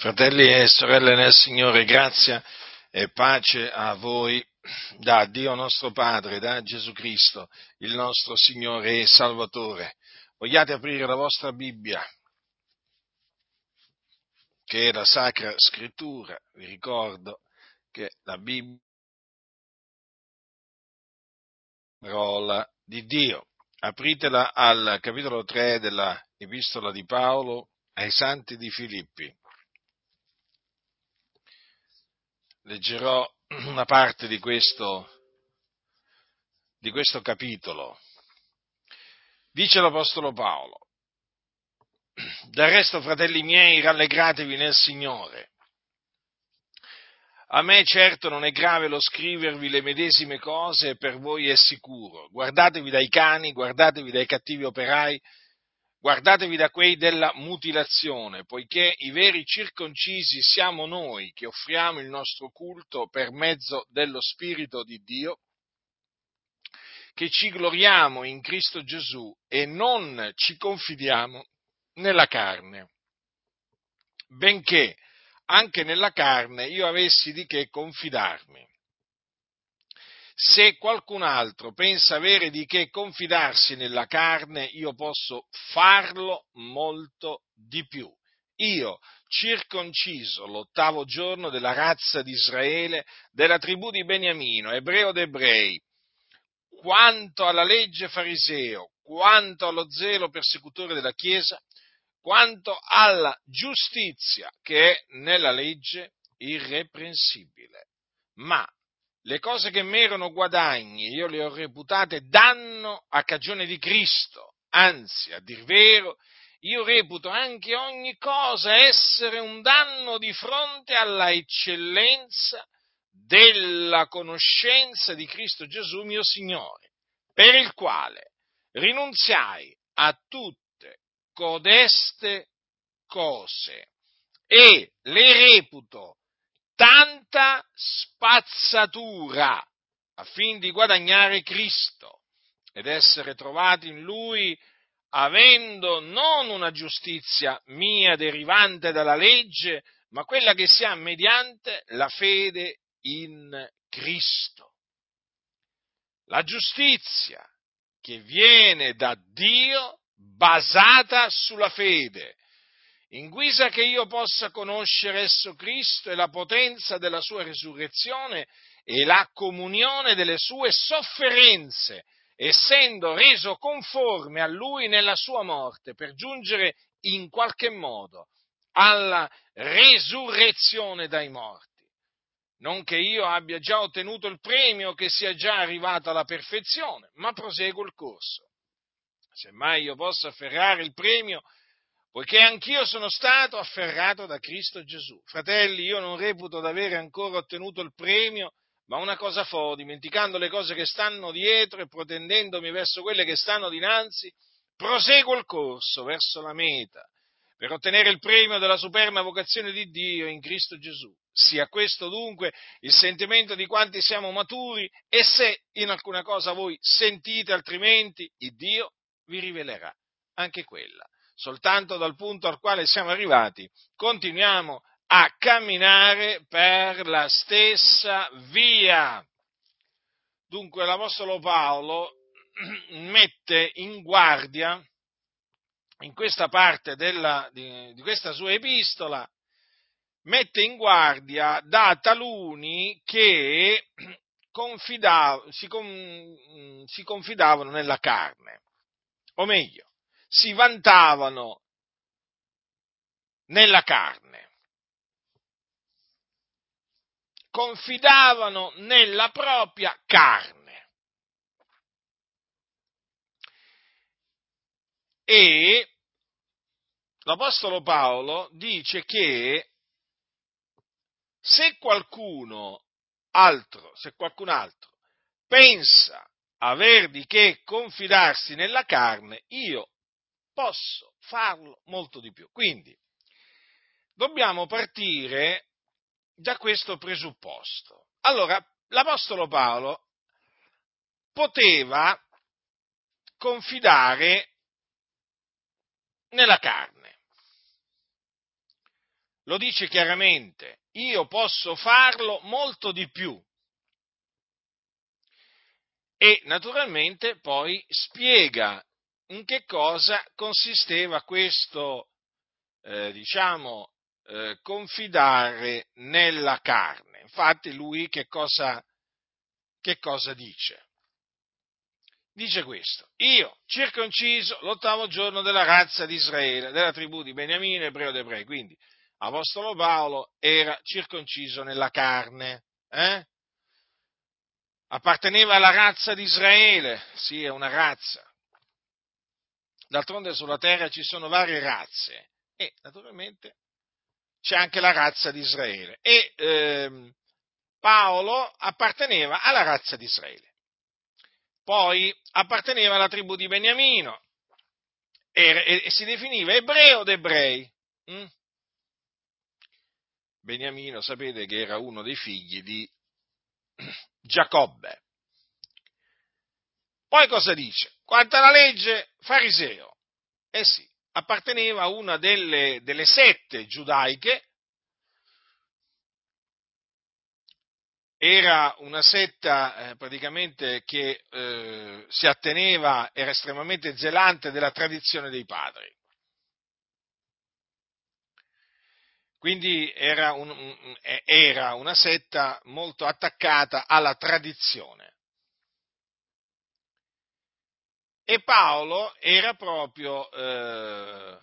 Fratelli e sorelle nel Signore, grazia e pace a voi da Dio nostro Padre, da Gesù Cristo, il nostro Signore e Salvatore. Vogliate aprire la vostra Bibbia, che è la Sacra Scrittura. Vi ricordo che la Bibbia è la parola di Dio. Apritela al capitolo 3 della Epistola di Paolo ai Santi di Filippi. Leggerò una parte di questo, di questo capitolo. Dice l'Apostolo Paolo, del resto, fratelli miei, rallegratevi nel Signore. A me certo non è grave lo scrivervi le medesime cose, per voi è sicuro. Guardatevi dai cani, guardatevi dai cattivi operai, Guardatevi da quei della mutilazione, poiché i veri circoncisi siamo noi che offriamo il nostro culto per mezzo dello Spirito di Dio, che ci gloriamo in Cristo Gesù e non ci confidiamo nella carne, benché anche nella carne io avessi di che confidarmi se qualcun altro pensa avere di che confidarsi nella carne, io posso farlo molto di più. Io, circonciso l'ottavo giorno della razza di Israele, della tribù di Beniamino, ebreo d'ebrei, quanto alla legge fariseo, quanto allo zelo persecutore della Chiesa, quanto alla giustizia che è nella legge irreprensibile. Ma le cose che mi erano guadagni, io le ho reputate danno a cagione di Cristo. Anzi, a dir vero, io reputo anche ogni cosa essere un danno di fronte alla eccellenza della conoscenza di Cristo Gesù mio Signore, per il quale rinunziai a tutte codeste cose e le reputo tanta spazzatura affin di guadagnare Cristo ed essere trovati in Lui avendo non una giustizia mia derivante dalla legge, ma quella che si ha mediante la fede in Cristo. La giustizia che viene da Dio basata sulla fede in guisa che io possa conoscere esso Cristo e la potenza della sua risurrezione e la comunione delle sue sofferenze, essendo reso conforme a lui nella sua morte, per giungere in qualche modo alla resurrezione dai morti. Non che io abbia già ottenuto il premio, che sia già arrivato alla perfezione, ma proseguo il corso. Semmai io possa afferrare il premio poiché anch'io sono stato afferrato da Cristo Gesù. Fratelli, io non reputo d'avere ancora ottenuto il premio, ma una cosa fo, dimenticando le cose che stanno dietro e protendendomi verso quelle che stanno dinanzi, proseguo il corso verso la meta, per ottenere il premio della superna vocazione di Dio in Cristo Gesù. Sia questo dunque il sentimento di quanti siamo maturi e se in alcuna cosa voi sentite altrimenti, il Dio vi rivelerà anche quella soltanto dal punto al quale siamo arrivati, continuiamo a camminare per la stessa via. Dunque l'Apostolo Paolo mette in guardia in questa parte della, di, di, questa sua epistola, mette in guardia da taluni che confidav- si, con, si confidavano nella carne, o meglio, si vantavano nella carne, confidavano nella propria carne. E l'Apostolo Paolo dice che se qualcuno altro, se qualcun altro pensa aver di che confidarsi nella carne, io posso farlo molto di più. Quindi dobbiamo partire da questo presupposto. Allora, l'Apostolo Paolo poteva confidare nella carne. lo dice chiaramente, io posso farlo molto di più. E naturalmente poi spiega in che cosa consisteva questo, eh, diciamo, eh, confidare nella carne. Infatti lui che cosa, che cosa dice? Dice questo, io circonciso l'ottavo giorno della razza di Israele, della tribù di Beniamino, ebreo d'ebrei, quindi Apostolo Paolo era circonciso nella carne, eh? apparteneva alla razza di Israele, sì, è una razza. D'altronde sulla terra ci sono varie razze e naturalmente c'è anche la razza di Israele. E ehm, Paolo apparteneva alla razza di Israele. Poi apparteneva alla tribù di Beniamino e, e, e si definiva ebreo d'ebrei. Mm? Beniamino, sapete che era uno dei figli di Giacobbe. Poi cosa dice? Quanto alla legge, fariseo. Eh sì, apparteneva a una delle, delle sette giudaiche, era una setta eh, praticamente che eh, si atteneva, era estremamente zelante della tradizione dei padri. Quindi era, un, era una setta molto attaccata alla tradizione. E Paolo era proprio eh,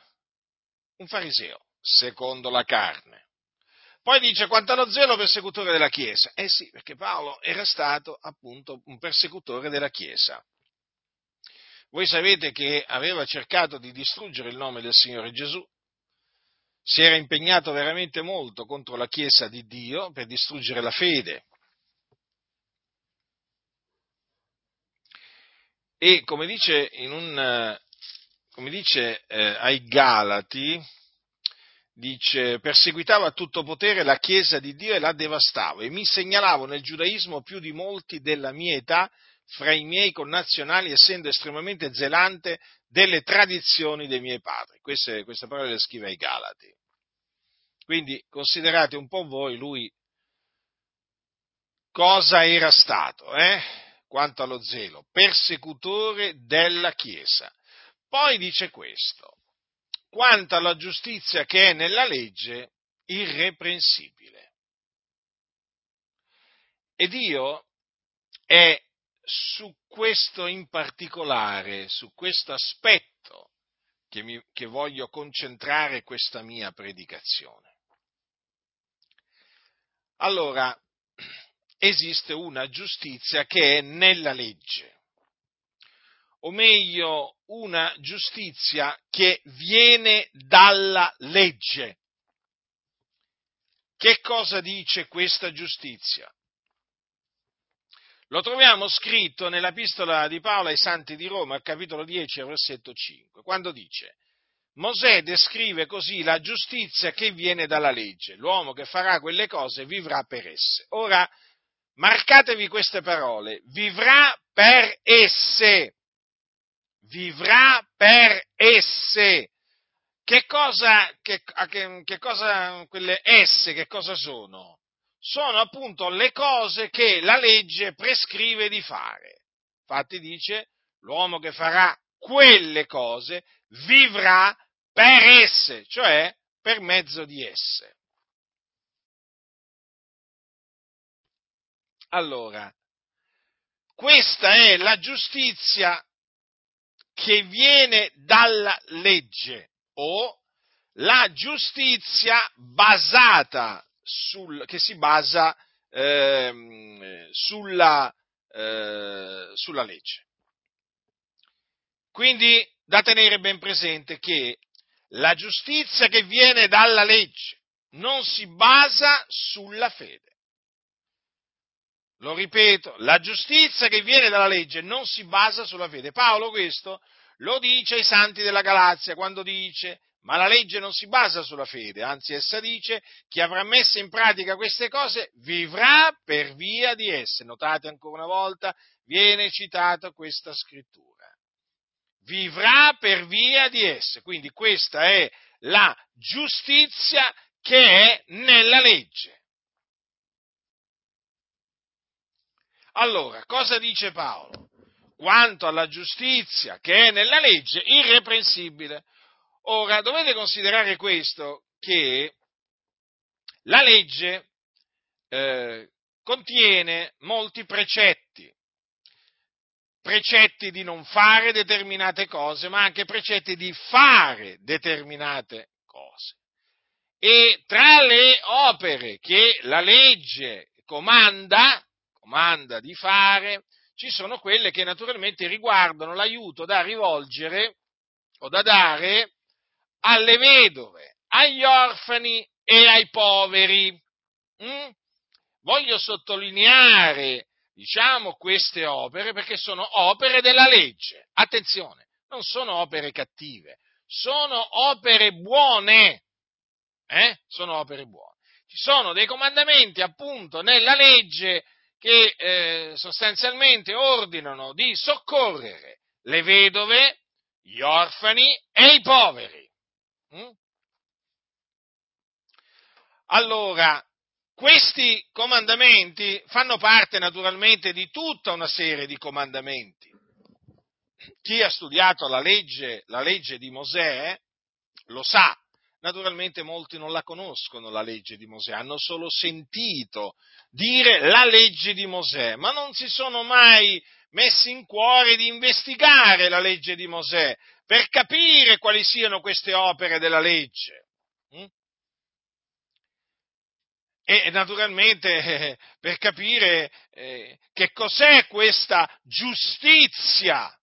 un fariseo, secondo la carne. Poi dice quanto allo zelo persecutore della Chiesa. Eh sì, perché Paolo era stato appunto un persecutore della Chiesa. Voi sapete che aveva cercato di distruggere il nome del Signore Gesù, si era impegnato veramente molto contro la Chiesa di Dio per distruggere la fede. E come dice, un, come dice eh, ai Galati, dice, perseguitavo a tutto potere la Chiesa di Dio e la devastavo e mi segnalavo nel giudaismo più di molti della mia età fra i miei connazionali, essendo estremamente zelante delle tradizioni dei miei padri. Queste, queste parole le scrive ai Galati. Quindi considerate un po' voi lui cosa era stato, eh? Quanto allo zelo, persecutore della Chiesa. Poi dice questo, quanto alla giustizia che è nella legge, irreprensibile. E Dio è su questo in particolare, su questo aspetto, che, mi, che voglio concentrare questa mia predicazione. Allora, esiste una giustizia che è nella legge, o meglio una giustizia che viene dalla legge. Che cosa dice questa giustizia? Lo troviamo scritto nell'epistola di Paolo ai Santi di Roma, capitolo 10, versetto 5, quando dice Mosè descrive così la giustizia che viene dalla legge. L'uomo che farà quelle cose vivrà per esse. Ora, marcatevi queste parole, vivrà per esse. Vivrà per esse. Che cosa, che, che, che cosa, quelle esse, che cosa sono? Sono appunto le cose che la legge prescrive di fare. Infatti dice, l'uomo che farà quelle cose vivrà per esse, cioè per mezzo di esse. Allora, questa è la giustizia che viene dalla legge o la giustizia basata sul, che si basa eh, sulla, eh, sulla legge. Quindi da tenere ben presente che la giustizia che viene dalla legge non si basa sulla fede. Lo ripeto, la giustizia che viene dalla legge non si basa sulla fede. Paolo questo lo dice ai santi della Galazia quando dice ma la legge non si basa sulla fede, anzi essa dice chi avrà messo in pratica queste cose vivrà per via di esse. Notate ancora una volta, viene citata questa scrittura vivrà per via di esse. Quindi questa è la giustizia che è nella legge. Allora, cosa dice Paolo? Quanto alla giustizia che è nella legge, irreprensibile. Ora, dovete considerare questo, che la legge eh, contiene molti precetti, precetti di non fare determinate cose, ma anche precetti di fare determinate cose. E tra le opere che la legge comanda, comanda di fare, ci sono quelle che naturalmente riguardano l'aiuto da rivolgere o da dare alle vedove, agli orfani e ai poveri. Mm? Voglio sottolineare, diciamo, queste opere perché sono opere della legge. Attenzione, non sono opere cattive, sono opere buone. Eh? Sono opere buone. Ci sono dei comandamenti appunto nella legge che eh, sostanzialmente ordinano di soccorrere le vedove, gli orfani e i poveri. Mm? Allora, questi comandamenti fanno parte naturalmente di tutta una serie di comandamenti. Chi ha studiato la legge, la legge di Mosè lo sa. Naturalmente molti non la conoscono la legge di Mosè, hanno solo sentito dire la legge di Mosè, ma non si sono mai messi in cuore di investigare la legge di Mosè per capire quali siano queste opere della legge. Mm? e naturalmente eh, per capire eh, che cos'è questa giustizia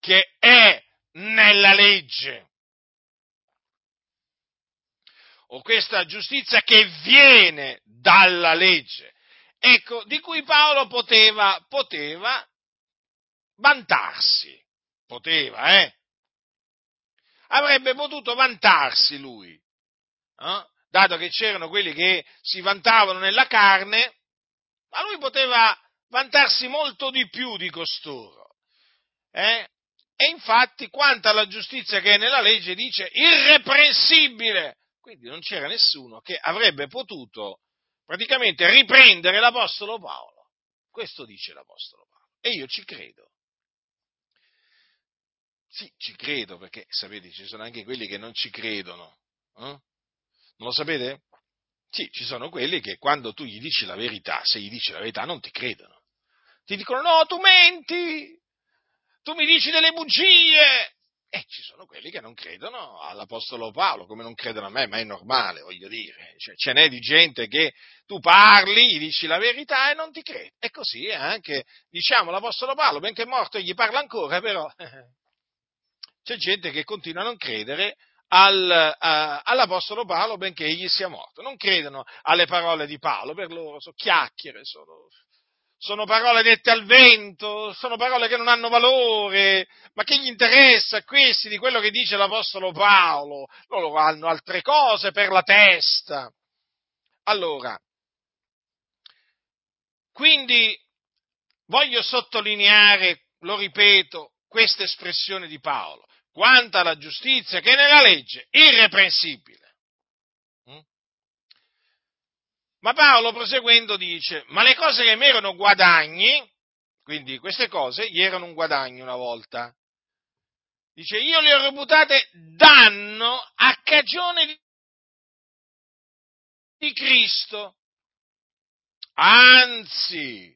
che è nella legge o questa giustizia che viene dalla legge. Ecco, di cui Paolo poteva, poteva vantarsi, poteva, eh? Avrebbe potuto vantarsi lui. Eh? dato che c'erano quelli che si vantavano nella carne, ma lui poteva vantarsi molto di più di costoro. Eh? E infatti, quanto alla giustizia che è nella legge, dice irreprensibile. Quindi non c'era nessuno che avrebbe potuto praticamente riprendere l'Apostolo Paolo. Questo dice l'Apostolo Paolo. E io ci credo. Sì, ci credo perché, sapete, ci sono anche quelli che non ci credono. Eh? Non lo sapete? Sì, ci sono quelli che quando tu gli dici la verità, se gli dici la verità, non ti credono. Ti dicono no, tu menti, tu mi dici delle bugie. E ci sono quelli che non credono all'Apostolo Paolo, come non credono a me, ma è normale, voglio dire. Cioè, ce n'è di gente che tu parli, gli dici la verità e non ti crede. E così è anche, diciamo, l'Apostolo Paolo, benché è morto, gli parla ancora, però c'è gente che continua a non credere al, a, all'Apostolo Paolo benché egli sia morto. Non credono alle parole di Paolo, per loro sono chiacchiere, sono, sono parole dette al vento, sono parole che non hanno valore, ma che gli interessa a questi di quello che dice l'Apostolo Paolo? Loro hanno altre cose per la testa. Allora, quindi voglio sottolineare, lo ripeto, questa espressione di Paolo quanto alla giustizia che nella legge, irreprensibile. Mm? Ma Paolo proseguendo dice, ma le cose che mi erano guadagni, quindi queste cose gli erano un guadagno una volta, dice, io le ho reputate danno a cagione di Cristo. Anzi,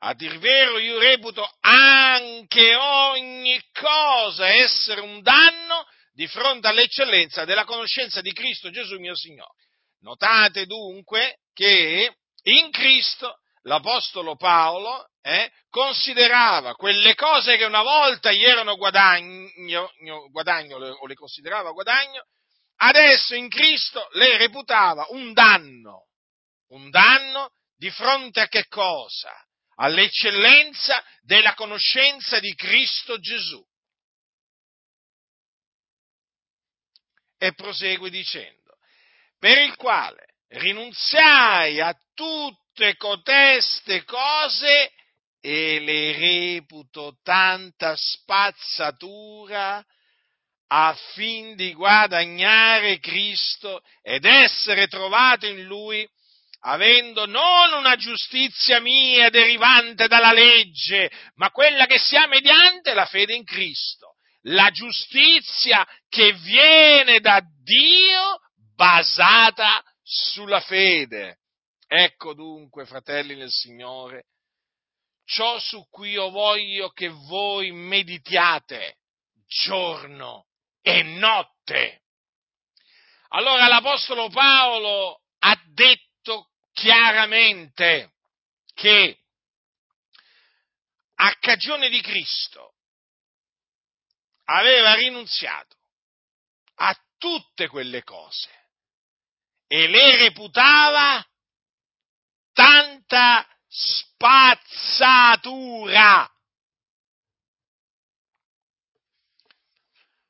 a dir vero io reputo anche ogni cosa essere un danno di fronte all'eccellenza della conoscenza di Cristo Gesù mio Signore. Notate dunque che in Cristo l'Apostolo Paolo eh, considerava quelle cose che una volta gli erano guadagno, guadagno o le considerava guadagno, adesso in Cristo le reputava un danno. Un danno di fronte a che cosa? all'eccellenza della conoscenza di Cristo Gesù. E prosegue dicendo, per il quale rinunziai a tutte coteste cose e le reputo tanta spazzatura affin di guadagnare Cristo ed essere trovato in Lui, avendo non una giustizia mia derivante dalla legge, ma quella che sia mediante la fede in Cristo. La giustizia che viene da Dio basata sulla fede. Ecco dunque, fratelli nel Signore, ciò su cui io voglio che voi meditiate giorno e notte. Allora l'Apostolo Paolo ha detto chiaramente che a cagione di Cristo aveva rinunziato a tutte quelle cose e le reputava tanta spazzatura.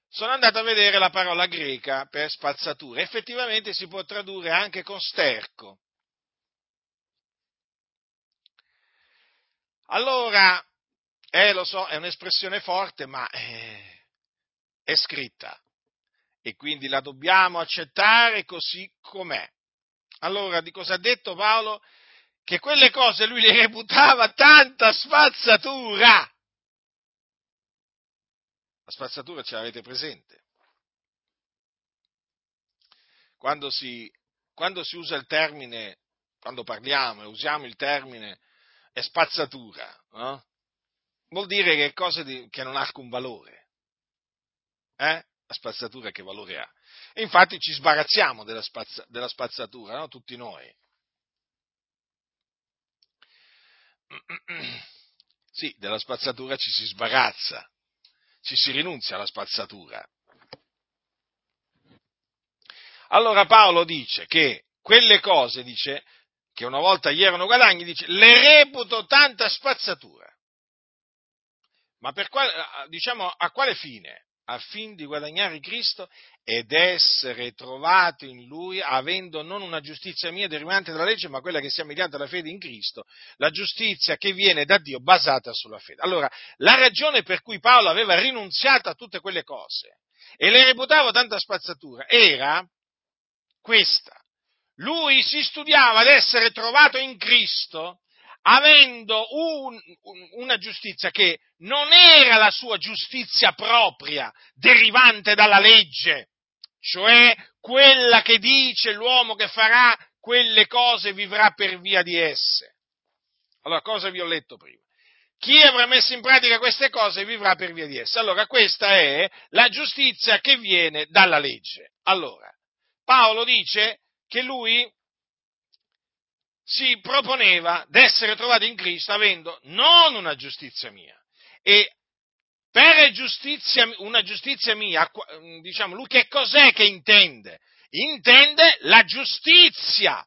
Sono andato a vedere la parola greca per spazzatura, effettivamente si può tradurre anche con sterco. Allora, eh, lo so, è un'espressione forte, ma eh, è scritta e quindi la dobbiamo accettare così com'è. Allora, di cosa ha detto Paolo? che quelle cose lui le reputava tanta spazzatura. La spazzatura ce l'avete presente? Quando si, quando si usa il termine, quando parliamo e usiamo il termine è spazzatura, no? vuol dire che è cosa di, che non ha alcun valore. Eh? Spazzatura che valore ha? E infatti ci sbarazziamo della, spazza, della spazzatura, no? tutti noi. Sì, della spazzatura ci si sbarazza, ci si rinunzia alla spazzatura. Allora Paolo dice che quelle cose, dice, che una volta gli erano guadagni, dice, le reputo tanta spazzatura. Ma per quale, diciamo, a quale fine? Affin di guadagnare Cristo ed essere trovato in Lui, avendo non una giustizia mia derivante dalla legge, ma quella che sia mediata dalla fede in Cristo, la giustizia che viene da Dio basata sulla fede. Allora, la ragione per cui Paolo aveva rinunziato a tutte quelle cose e le reputava tanta spazzatura era questa. Lui si studiava ad essere trovato in Cristo avendo un, una giustizia che non era la sua giustizia propria, derivante dalla legge, cioè quella che dice l'uomo che farà quelle cose vivrà per via di esse. Allora, cosa vi ho letto prima? Chi avrà messo in pratica queste cose vivrà per via di esse. Allora, questa è la giustizia che viene dalla legge. Allora, Paolo dice che lui si proponeva d'essere trovato in Cristo avendo non una giustizia mia e per giustizia, una giustizia mia, diciamo, lui che cos'è che intende? Intende la giustizia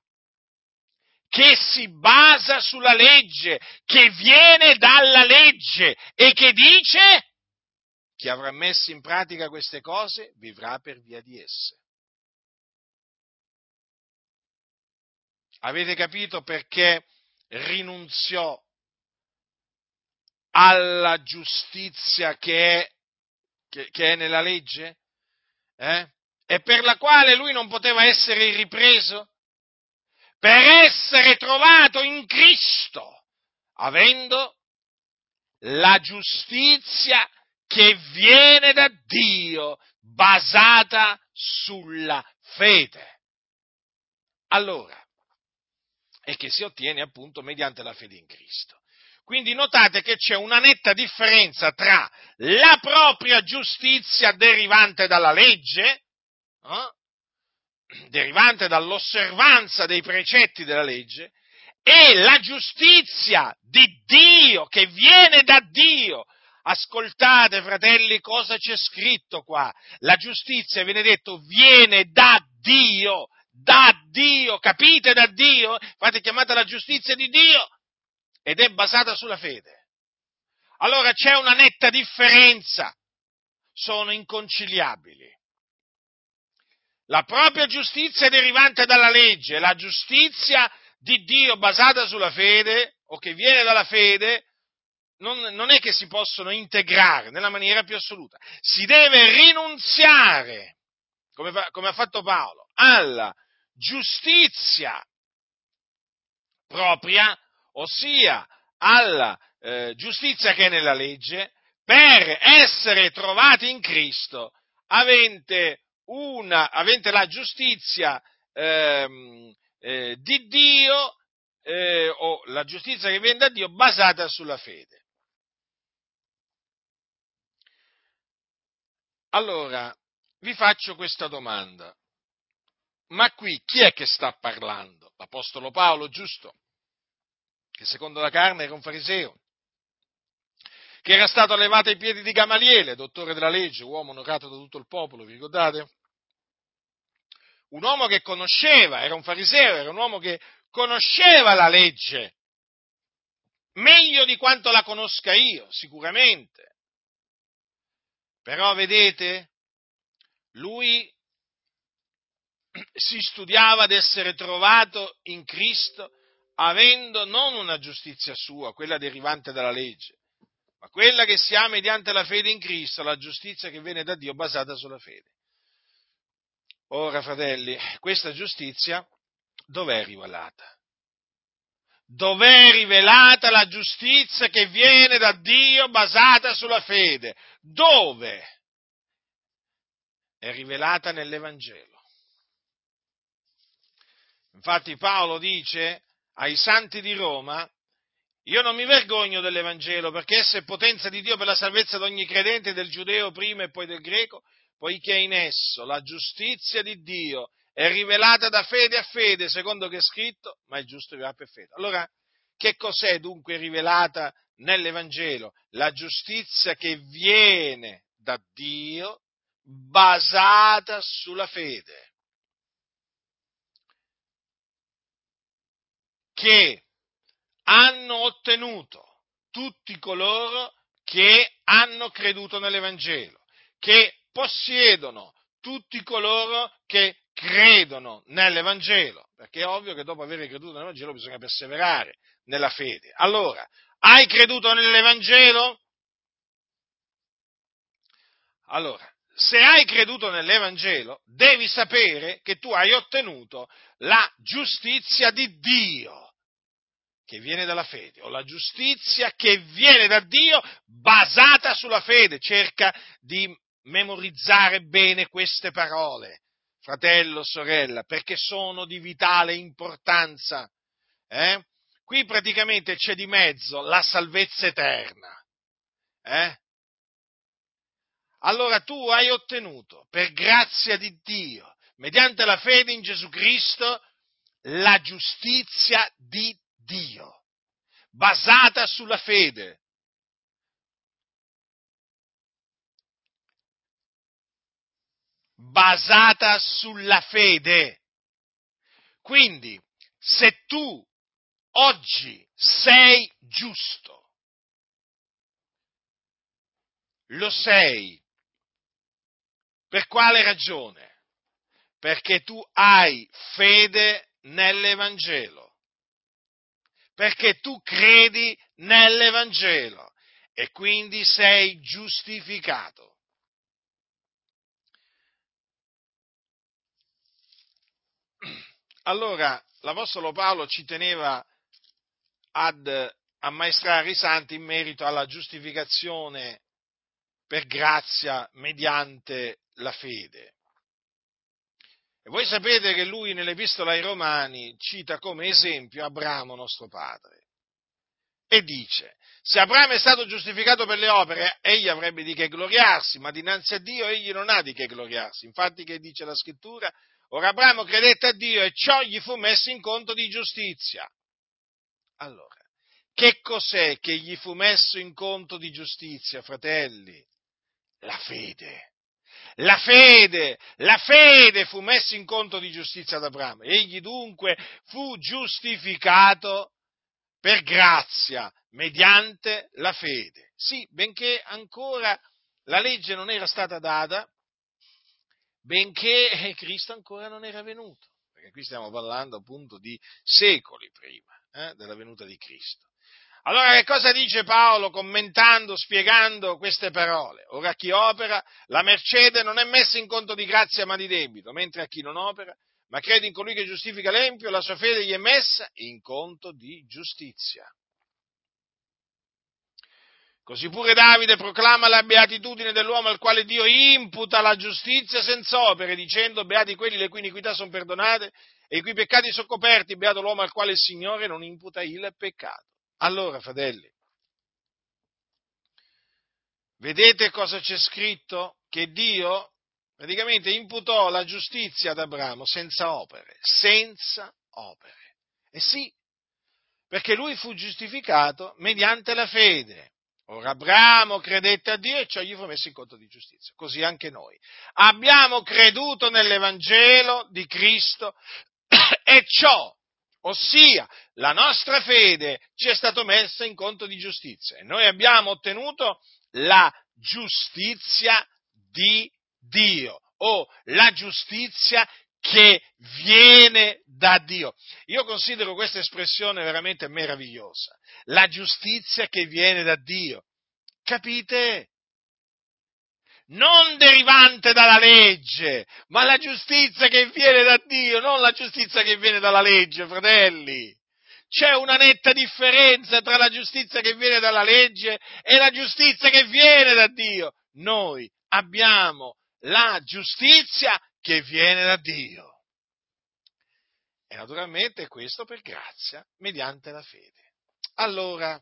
che si basa sulla legge, che viene dalla legge e che dice chi avrà messo in pratica queste cose vivrà per via di esse. Avete capito perché rinunziò alla giustizia che è, che, che è nella legge? Eh? E per la quale lui non poteva essere ripreso? Per essere trovato in Cristo, avendo la giustizia che viene da Dio, basata sulla fede. Allora, e che si ottiene appunto mediante la fede in Cristo. Quindi notate che c'è una netta differenza tra la propria giustizia derivante dalla legge, eh, derivante dall'osservanza dei precetti della legge, e la giustizia di Dio che viene da Dio. Ascoltate, fratelli, cosa c'è scritto qua. La giustizia, viene detto, viene da Dio da Dio, capite da Dio? Infatti chiamata la giustizia di Dio ed è basata sulla fede. Allora c'è una netta differenza, sono inconciliabili. La propria giustizia derivante dalla legge, la giustizia di Dio basata sulla fede o che viene dalla fede non, non è che si possono integrare nella maniera più assoluta, si deve rinunziare, come, fa, come ha fatto Paolo, alla giustizia propria, ossia alla eh, giustizia che è nella legge, per essere trovati in Cristo, avente, una, avente la giustizia ehm, eh, di Dio eh, o la giustizia che viene da Dio basata sulla fede. Allora, vi faccio questa domanda. Ma qui chi è che sta parlando? L'Apostolo Paolo, giusto? Che secondo la carne era un fariseo, che era stato allevato ai piedi di Gamaliele, dottore della legge, uomo onorato da tutto il popolo, vi ricordate? Un uomo che conosceva, era un fariseo, era un uomo che conosceva la legge, meglio di quanto la conosca io, sicuramente. Però vedete, lui si studiava ad essere trovato in Cristo avendo non una giustizia sua, quella derivante dalla legge, ma quella che si ha mediante la fede in Cristo, la giustizia che viene da Dio basata sulla fede. Ora, fratelli, questa giustizia dov'è rivelata? Dov'è rivelata la giustizia che viene da Dio basata sulla fede? Dove? È rivelata nell'Evangelo. Infatti Paolo dice ai santi di Roma, io non mi vergogno dell'Evangelo perché esso è potenza di Dio per la salvezza di ogni credente, del giudeo prima e poi del greco, poiché in esso la giustizia di Dio è rivelata da fede a fede, secondo che è scritto, ma il giusto vivrà per fede. Allora, che cos'è dunque rivelata nell'Evangelo? La giustizia che viene da Dio basata sulla fede. Che hanno ottenuto tutti coloro che hanno creduto nell'Evangelo, che possiedono tutti coloro che credono nell'Evangelo, perché è ovvio che dopo aver creduto nell'Evangelo bisogna perseverare nella fede. Allora, hai creduto nell'Evangelo? Allora, se hai creduto nell'Evangelo, devi sapere che tu hai ottenuto la giustizia di Dio che viene dalla fede, o la giustizia che viene da Dio basata sulla fede. Cerca di memorizzare bene queste parole, fratello, sorella, perché sono di vitale importanza. Eh? Qui praticamente c'è di mezzo la salvezza eterna. Eh? Allora tu hai ottenuto, per grazia di Dio, mediante la fede in Gesù Cristo, la giustizia di Dio, basata sulla fede. basata sulla fede. Quindi, se tu oggi sei giusto, lo sei. Per quale ragione? Perché tu hai fede nell'Evangelo. Perché tu credi nell'Evangelo e quindi sei giustificato. Allora, l'Apostolo Paolo ci teneva ad ammaestrare i santi in merito alla giustificazione per grazia mediante la fede. E voi sapete che lui nell'Epistola ai Romani cita come esempio Abramo nostro padre e dice, se Abramo è stato giustificato per le opere, egli avrebbe di che gloriarsi, ma dinanzi a Dio egli non ha di che gloriarsi. Infatti che dice la scrittura? Ora Abramo credette a Dio e ciò gli fu messo in conto di giustizia. Allora, che cos'è che gli fu messo in conto di giustizia, fratelli? La fede. La fede, la fede fu messa in conto di giustizia ad Abramo. Egli dunque fu giustificato per grazia, mediante la fede. Sì, benché ancora la legge non era stata data, benché Cristo ancora non era venuto, perché qui stiamo parlando appunto di secoli prima eh, della venuta di Cristo. Allora che cosa dice Paolo commentando, spiegando queste parole? Ora a chi opera, la mercede non è messa in conto di grazia ma di debito, mentre a chi non opera, ma crede in colui che giustifica l'empio, la sua fede gli è messa in conto di giustizia. Così pure Davide proclama la beatitudine dell'uomo al quale Dio imputa la giustizia senza opere, dicendo beati quelli le cui iniquità sono perdonate e i cui peccati sono coperti, beato l'uomo al quale il Signore non imputa il peccato. Allora, fratelli, vedete cosa c'è scritto? Che Dio praticamente imputò la giustizia ad Abramo senza opere, senza opere. E sì, perché lui fu giustificato mediante la fede. Ora Abramo credette a Dio e ciò gli fu messo in conto di giustizia. Così anche noi. Abbiamo creduto nell'Evangelo di Cristo e ciò, ossia la nostra fede, ci è stato messa in conto di giustizia. E noi abbiamo ottenuto la giustizia di Dio o la giustizia che viene da Dio. Io considero questa espressione veramente meravigliosa. La giustizia che viene da Dio. Capite? Non derivante dalla legge, ma la giustizia che viene da Dio, non la giustizia che viene dalla legge, fratelli. C'è una netta differenza tra la giustizia che viene dalla legge e la giustizia che viene da Dio. Noi abbiamo la giustizia che viene da Dio. E naturalmente questo per grazia, mediante la fede. Allora,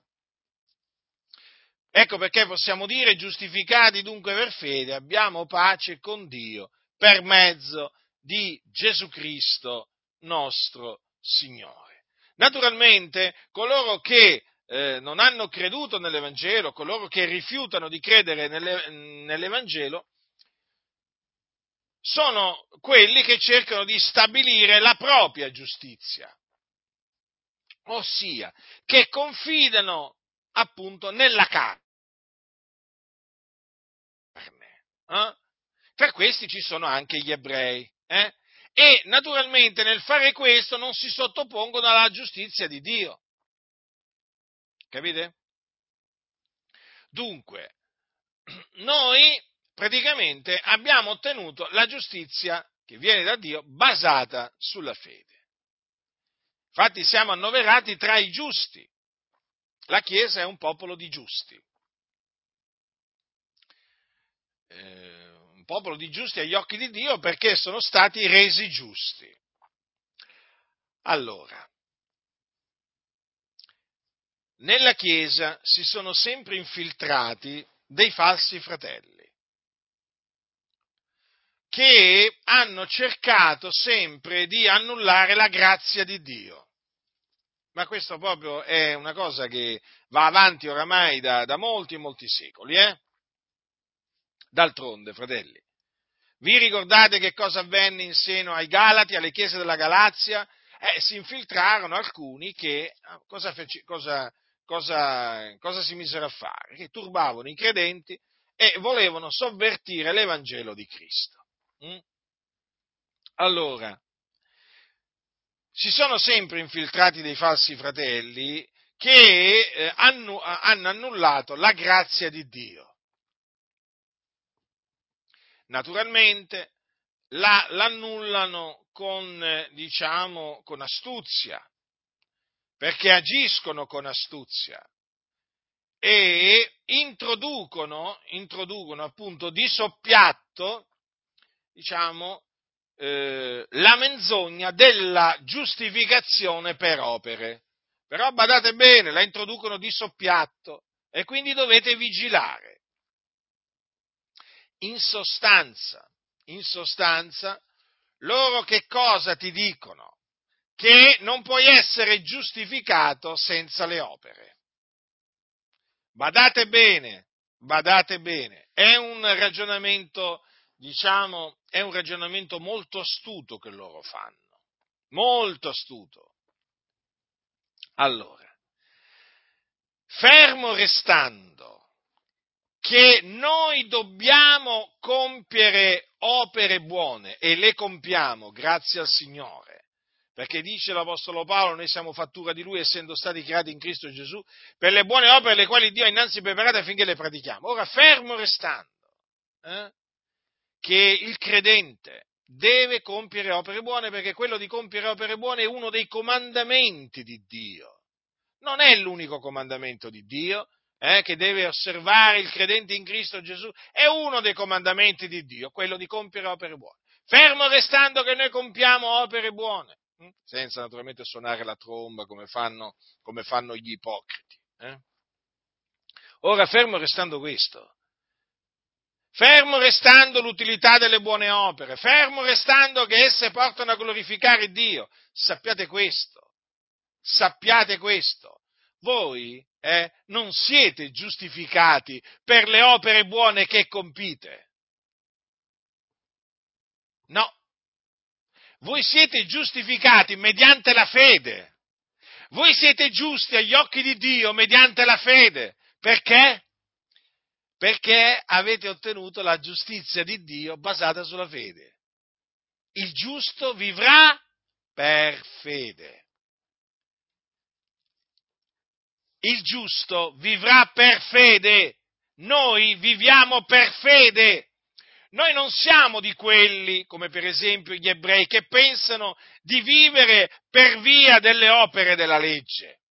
ecco perché possiamo dire giustificati dunque per fede, abbiamo pace con Dio per mezzo di Gesù Cristo nostro Signore. Naturalmente coloro che eh, non hanno creduto nell'Evangelo, coloro che rifiutano di credere nelle, nell'Evangelo, sono quelli che cercano di stabilire la propria giustizia, ossia che confidano appunto nella carne. Eh? Tra questi ci sono anche gli ebrei. Eh? E naturalmente nel fare questo non si sottopongono alla giustizia di Dio. Capite? Dunque, noi praticamente abbiamo ottenuto la giustizia che viene da Dio basata sulla fede. Infatti siamo annoverati tra i giusti. La Chiesa è un popolo di giusti. Eh, un popolo di giusti agli occhi di Dio perché sono stati resi giusti. Allora, nella Chiesa si sono sempre infiltrati dei falsi fratelli che hanno cercato sempre di annullare la grazia di Dio. Ma questo proprio è una cosa che va avanti oramai da, da molti e molti secoli. Eh? D'altronde, fratelli, vi ricordate che cosa avvenne in seno ai Galati, alle chiese della Galazia? Eh, si infiltrarono alcuni che ah, cosa, fece, cosa, cosa, cosa si misero a fare? Che turbavano i credenti e volevano sovvertire l'Evangelo di Cristo. Mm? Allora, si sono sempre infiltrati dei falsi fratelli che eh, hanno, hanno annullato la grazia di Dio. Naturalmente la, l'annullano con, diciamo, con astuzia, perché agiscono con astuzia e introducono, introducono appunto di soppiatto diciamo, eh, la menzogna della giustificazione per opere. Però badate bene, la introducono di soppiatto e quindi dovete vigilare. In sostanza, in sostanza, loro che cosa ti dicono? Che non puoi essere giustificato senza le opere. Badate bene, badate bene, è un ragionamento diciamo, è un ragionamento molto astuto che loro fanno, molto astuto. Allora, fermo restando che noi dobbiamo compiere opere buone e le compiamo, grazie al Signore, perché dice l'Apostolo Paolo, noi siamo fattura di Lui essendo stati creati in Cristo Gesù, per le buone opere le quali Dio ha innanzi preparato affinché le pratichiamo. Ora, fermo restando, eh, che il credente deve compiere opere buone, perché quello di compiere opere buone è uno dei comandamenti di Dio. Non è l'unico comandamento di Dio, eh, che deve osservare il credente in Cristo Gesù, è uno dei comandamenti di Dio, quello di compiere opere buone. Fermo restando che noi compiamo opere buone, hm? senza naturalmente suonare la tromba come fanno, come fanno gli ipocriti. Eh? Ora, fermo restando questo, fermo restando l'utilità delle buone opere, fermo restando che esse portano a glorificare Dio, sappiate questo, sappiate questo, voi eh, non siete giustificati per le opere buone che compite. No, voi siete giustificati mediante la fede. Voi siete giusti agli occhi di Dio mediante la fede. Perché? Perché avete ottenuto la giustizia di Dio basata sulla fede. Il giusto vivrà per fede. il giusto vivrà per fede. Noi viviamo per fede. Noi non siamo di quelli, come per esempio gli ebrei, che pensano di vivere per via delle opere della legge,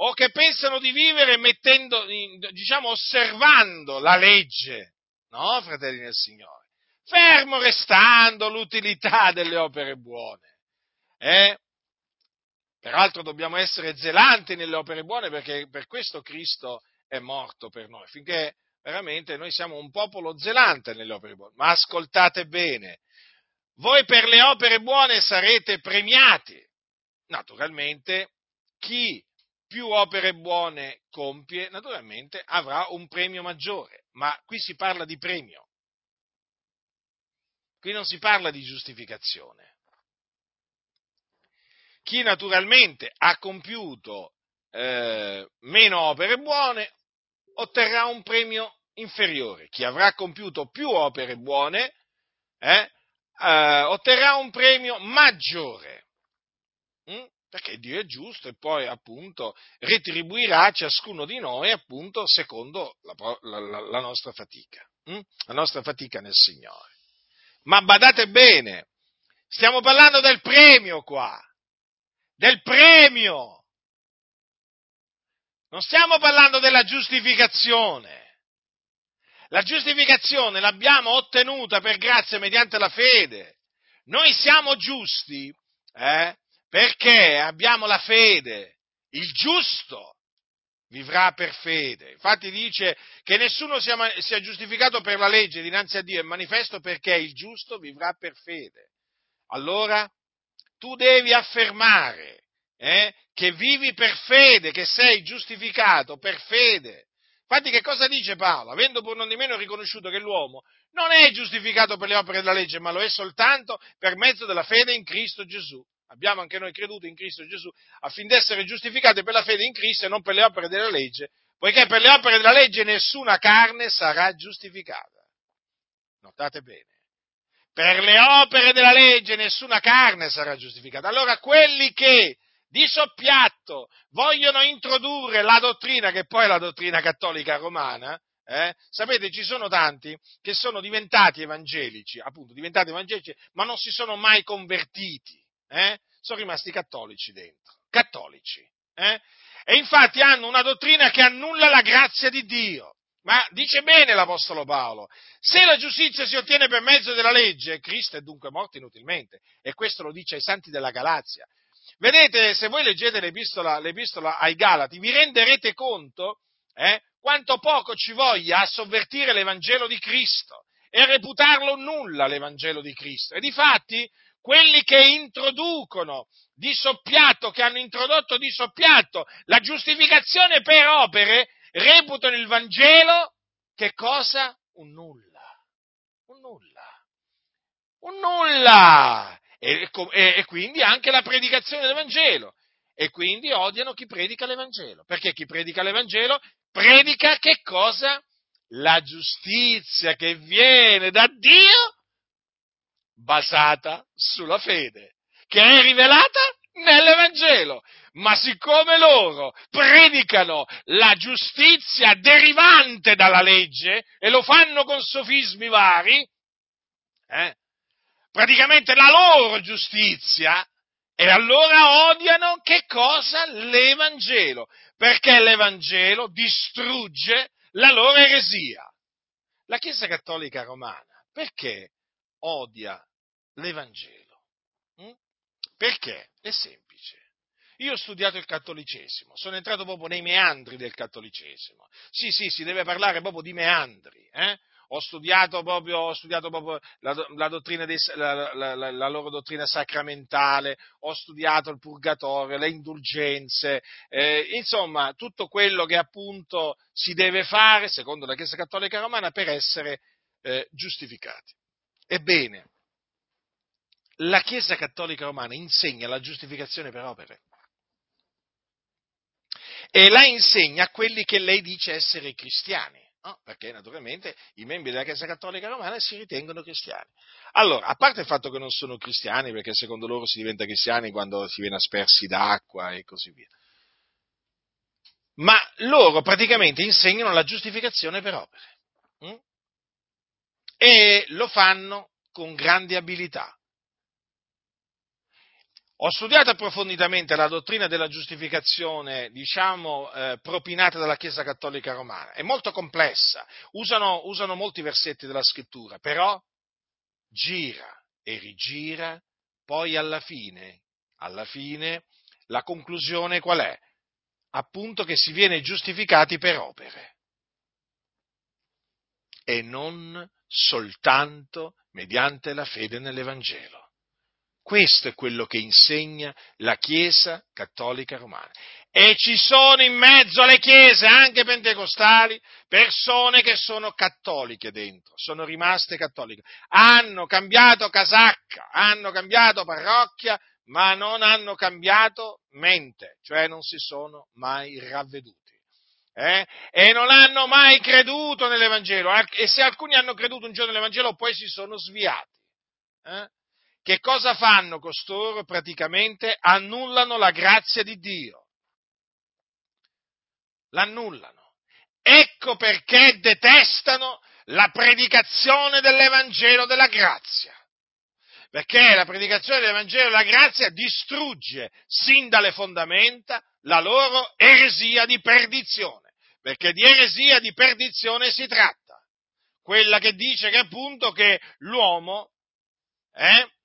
o che pensano di vivere mettendo, diciamo, osservando la legge. No, fratelli del Signore. Fermo restando l'utilità delle opere buone. Eh? Peraltro dobbiamo essere zelanti nelle opere buone perché per questo Cristo è morto per noi, finché veramente noi siamo un popolo zelante nelle opere buone. Ma ascoltate bene, voi per le opere buone sarete premiati. Naturalmente chi più opere buone compie, naturalmente avrà un premio maggiore, ma qui si parla di premio. Qui non si parla di giustificazione chi naturalmente ha compiuto eh, meno opere buone otterrà un premio inferiore. Chi avrà compiuto più opere buone eh, eh, otterrà un premio maggiore. Mm? Perché Dio è giusto e poi appunto retribuirà ciascuno di noi appunto secondo la, la, la nostra fatica, mm? la nostra fatica nel Signore. Ma badate bene, stiamo parlando del premio qua del premio. Non stiamo parlando della giustificazione. La giustificazione l'abbiamo ottenuta per grazia mediante la fede. Noi siamo giusti eh, perché abbiamo la fede. Il giusto vivrà per fede. Infatti dice che nessuno sia, giustificato per la legge dinanzi a Dio, è manifesto perché il giusto vivrà per fede. Allora, tu devi affermare eh, che vivi per fede, che sei giustificato per fede. Infatti che cosa dice Paolo? Avendo pur non di meno riconosciuto che l'uomo non è giustificato per le opere della legge, ma lo è soltanto per mezzo della fede in Cristo Gesù. Abbiamo anche noi creduto in Cristo Gesù affinché essere giustificati per la fede in Cristo e non per le opere della legge, poiché per le opere della legge nessuna carne sarà giustificata. Notate bene per le opere della legge nessuna carne sarà giustificata. Allora quelli che di soppiatto vogliono introdurre la dottrina, che poi è la dottrina cattolica romana, eh? sapete ci sono tanti che sono diventati evangelici, appunto diventati evangelici, ma non si sono mai convertiti, eh? sono rimasti cattolici dentro, cattolici. Eh? E infatti hanno una dottrina che annulla la grazia di Dio. Ma dice bene l'Apostolo Paolo, se la giustizia si ottiene per mezzo della legge, Cristo è dunque morto inutilmente. E questo lo dice ai santi della Galazia. Vedete, se voi leggete l'epistola, l'epistola ai Galati, vi renderete conto eh, quanto poco ci voglia a sovvertire l'Evangelo di Cristo e a reputarlo nulla l'Evangelo di Cristo. E difatti, quelli che introducono di soppiatto, che hanno introdotto di soppiatto la giustificazione per opere, reputano il Vangelo che cosa? Un nulla. Un nulla. Un nulla. E, e, e quindi anche la predicazione del Vangelo. E quindi odiano chi predica l'Evangelo. Perché chi predica l'Evangelo predica che cosa? La giustizia che viene da Dio basata sulla fede. che è rivelata nell'Evangelo. Ma siccome loro predicano la giustizia derivante dalla legge e lo fanno con sofismi vari, eh, praticamente la loro giustizia, e allora odiano che cosa? L'Evangelo, perché l'Evangelo distrugge la loro eresia. La Chiesa Cattolica Romana perché odia l'Evangelo? Mm? Perché? È semplice. Io ho studiato il cattolicesimo, sono entrato proprio nei meandri del cattolicesimo. Sì, sì, si deve parlare proprio di meandri. Eh? Ho studiato proprio, ho studiato proprio la, la, dei, la, la, loro dottrina sacramentale, ho studiato il purgatorio, le indulgenze, eh, insomma tutto quello che appunto si deve fare, secondo la Chiesa Cattolica Romana, per essere eh, giustificati. Ebbene, la Chiesa Cattolica Romana insegna la giustificazione per opere e la insegna a quelli che lei dice essere cristiani. No, perché naturalmente i membri della Chiesa Cattolica Romana si ritengono cristiani. Allora, a parte il fatto che non sono cristiani, perché secondo loro si diventa cristiani quando si viene aspersi d'acqua e così via, ma loro praticamente insegnano la giustificazione per opere. Hm? E lo fanno con grande abilità. Ho studiato approfonditamente la dottrina della giustificazione, diciamo, eh, propinata dalla Chiesa Cattolica Romana. È molto complessa, usano, usano molti versetti della Scrittura, però gira e rigira, poi alla fine, alla fine, la conclusione qual è? Appunto che si viene giustificati per opere e non soltanto mediante la fede nell'Evangelo. Questo è quello che insegna la Chiesa cattolica romana. E ci sono in mezzo alle chiese, anche pentecostali, persone che sono cattoliche dentro, sono rimaste cattoliche. Hanno cambiato casacca, hanno cambiato parrocchia, ma non hanno cambiato mente, cioè non si sono mai ravveduti. Eh? E non hanno mai creduto nell'Evangelo. E se alcuni hanno creduto un giorno nell'Evangelo, poi si sono sviati. Eh? Che cosa fanno costoro? Praticamente annullano la grazia di Dio. L'annullano. Ecco perché detestano la predicazione dell'Evangelo della grazia. Perché la predicazione dell'Evangelo della grazia distrugge sin dalle fondamenta la loro eresia di perdizione. Perché di eresia di perdizione si tratta. Quella che dice che appunto che l'uomo eh,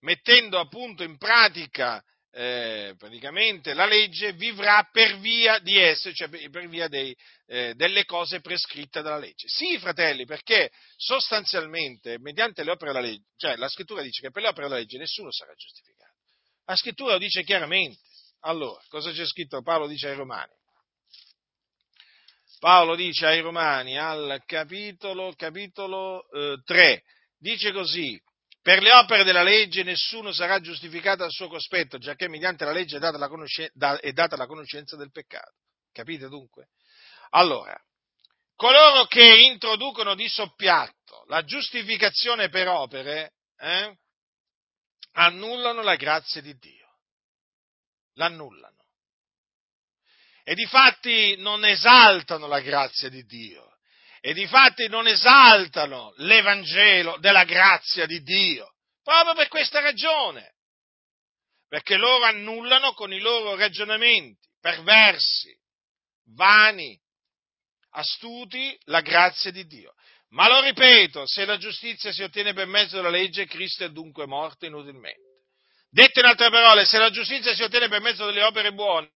mettendo appunto in pratica eh, praticamente la legge, vivrà per via di esse, cioè per via dei, eh, delle cose prescritte dalla legge. Sì, fratelli, perché sostanzialmente, mediante le opere della legge, cioè la scrittura dice che per le opere della legge nessuno sarà giustificato. La scrittura lo dice chiaramente. Allora, cosa c'è scritto? Paolo dice ai Romani. Paolo dice ai Romani al capitolo, capitolo eh, 3, dice così, per le opere della legge nessuno sarà giustificato al suo cospetto, giacché mediante la legge è data la, conoscenza, è data la conoscenza del peccato. Capite dunque? Allora, coloro che introducono di soppiatto la giustificazione per opere, eh, annullano la grazia di Dio. L'annullano. E difatti non esaltano la grazia di Dio e difatti non esaltano l'Evangelo della grazia di Dio, proprio per questa ragione, perché loro annullano con i loro ragionamenti perversi, vani, astuti la grazia di Dio. Ma lo ripeto, se la giustizia si ottiene per mezzo della legge, Cristo è dunque morto inutilmente. Detto in altre parole, se la giustizia si ottiene per mezzo delle opere buone,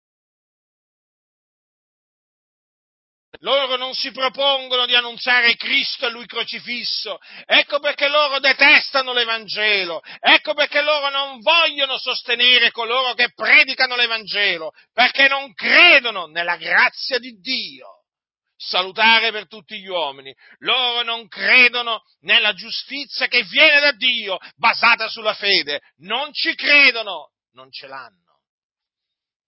loro non si propongono di annunciare Cristo e Lui crocifisso, ecco perché loro detestano l'Evangelo, ecco perché loro non vogliono sostenere coloro che predicano l'Evangelo, perché non credono nella grazia di Dio. Salutare per tutti gli uomini. Loro non credono nella giustizia che viene da Dio, basata sulla fede. Non ci credono, non ce l'hanno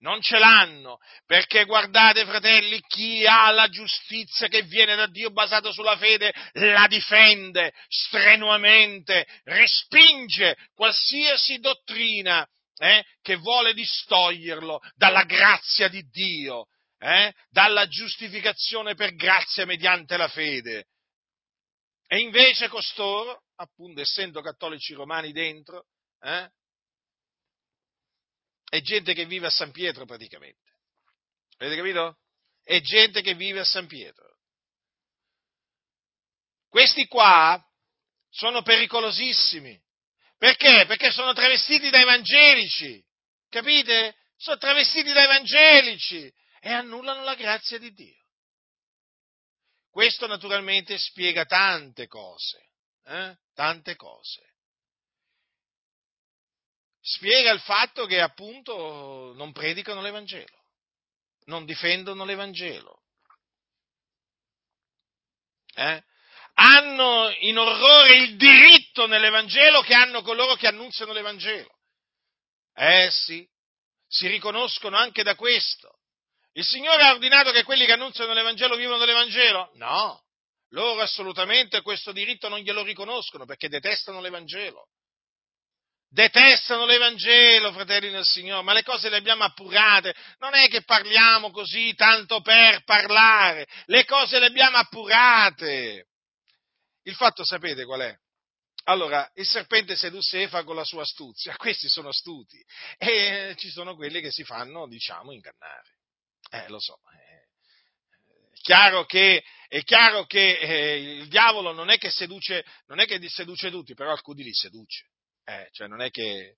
non ce l'hanno, perché guardate fratelli, chi ha la giustizia che viene da Dio basata sulla fede, la difende strenuamente, respinge qualsiasi dottrina eh, che vuole distoglierlo dalla grazia di Dio, eh, dalla giustificazione per grazia mediante la fede. E invece costoro, appunto essendo cattolici romani dentro, eh, è gente che vive a San Pietro praticamente. Avete capito? È gente che vive a San Pietro. Questi qua sono pericolosissimi. Perché? Perché sono travestiti da evangelici. Capite? Sono travestiti da evangelici e annullano la grazia di Dio. Questo naturalmente spiega tante cose, eh? tante cose spiega il fatto che appunto non predicano l'Evangelo, non difendono l'Evangelo. Eh? Hanno in orrore il diritto nell'Evangelo che hanno coloro che annunziano l'Evangelo. Eh sì, si riconoscono anche da questo. Il Signore ha ordinato che quelli che annunziano l'Evangelo vivano dell'Evangelo? No, loro assolutamente questo diritto non glielo riconoscono perché detestano l'Evangelo detestano l'Evangelo, fratelli del Signore, ma le cose le abbiamo appurate, non è che parliamo così tanto per parlare, le cose le abbiamo appurate. Il fatto sapete qual è? Allora, il serpente sedusse Eva con la sua astuzia, questi sono astuti e ci sono quelli che si fanno, diciamo, ingannare. Eh, lo so. È chiaro che, è chiaro che eh, il diavolo non è che, seduce, non è che seduce tutti, però alcuni li seduce. Eh, cioè non è che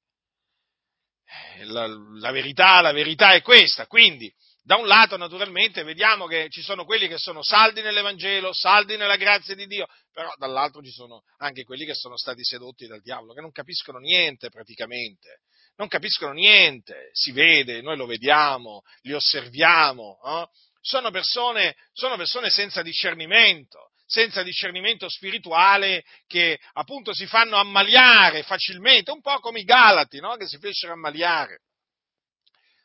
eh, la, la, verità, la verità è questa. Quindi, da un lato, naturalmente, vediamo che ci sono quelli che sono saldi nell'Evangelo, saldi nella grazia di Dio, però dall'altro ci sono anche quelli che sono stati sedotti dal diavolo, che non capiscono niente praticamente. Non capiscono niente, si vede, noi lo vediamo, li osserviamo, eh? sono, persone, sono persone senza discernimento, senza discernimento spirituale che appunto si fanno ammaliare facilmente, un po' come i Galati, no? che si fecero ammaliare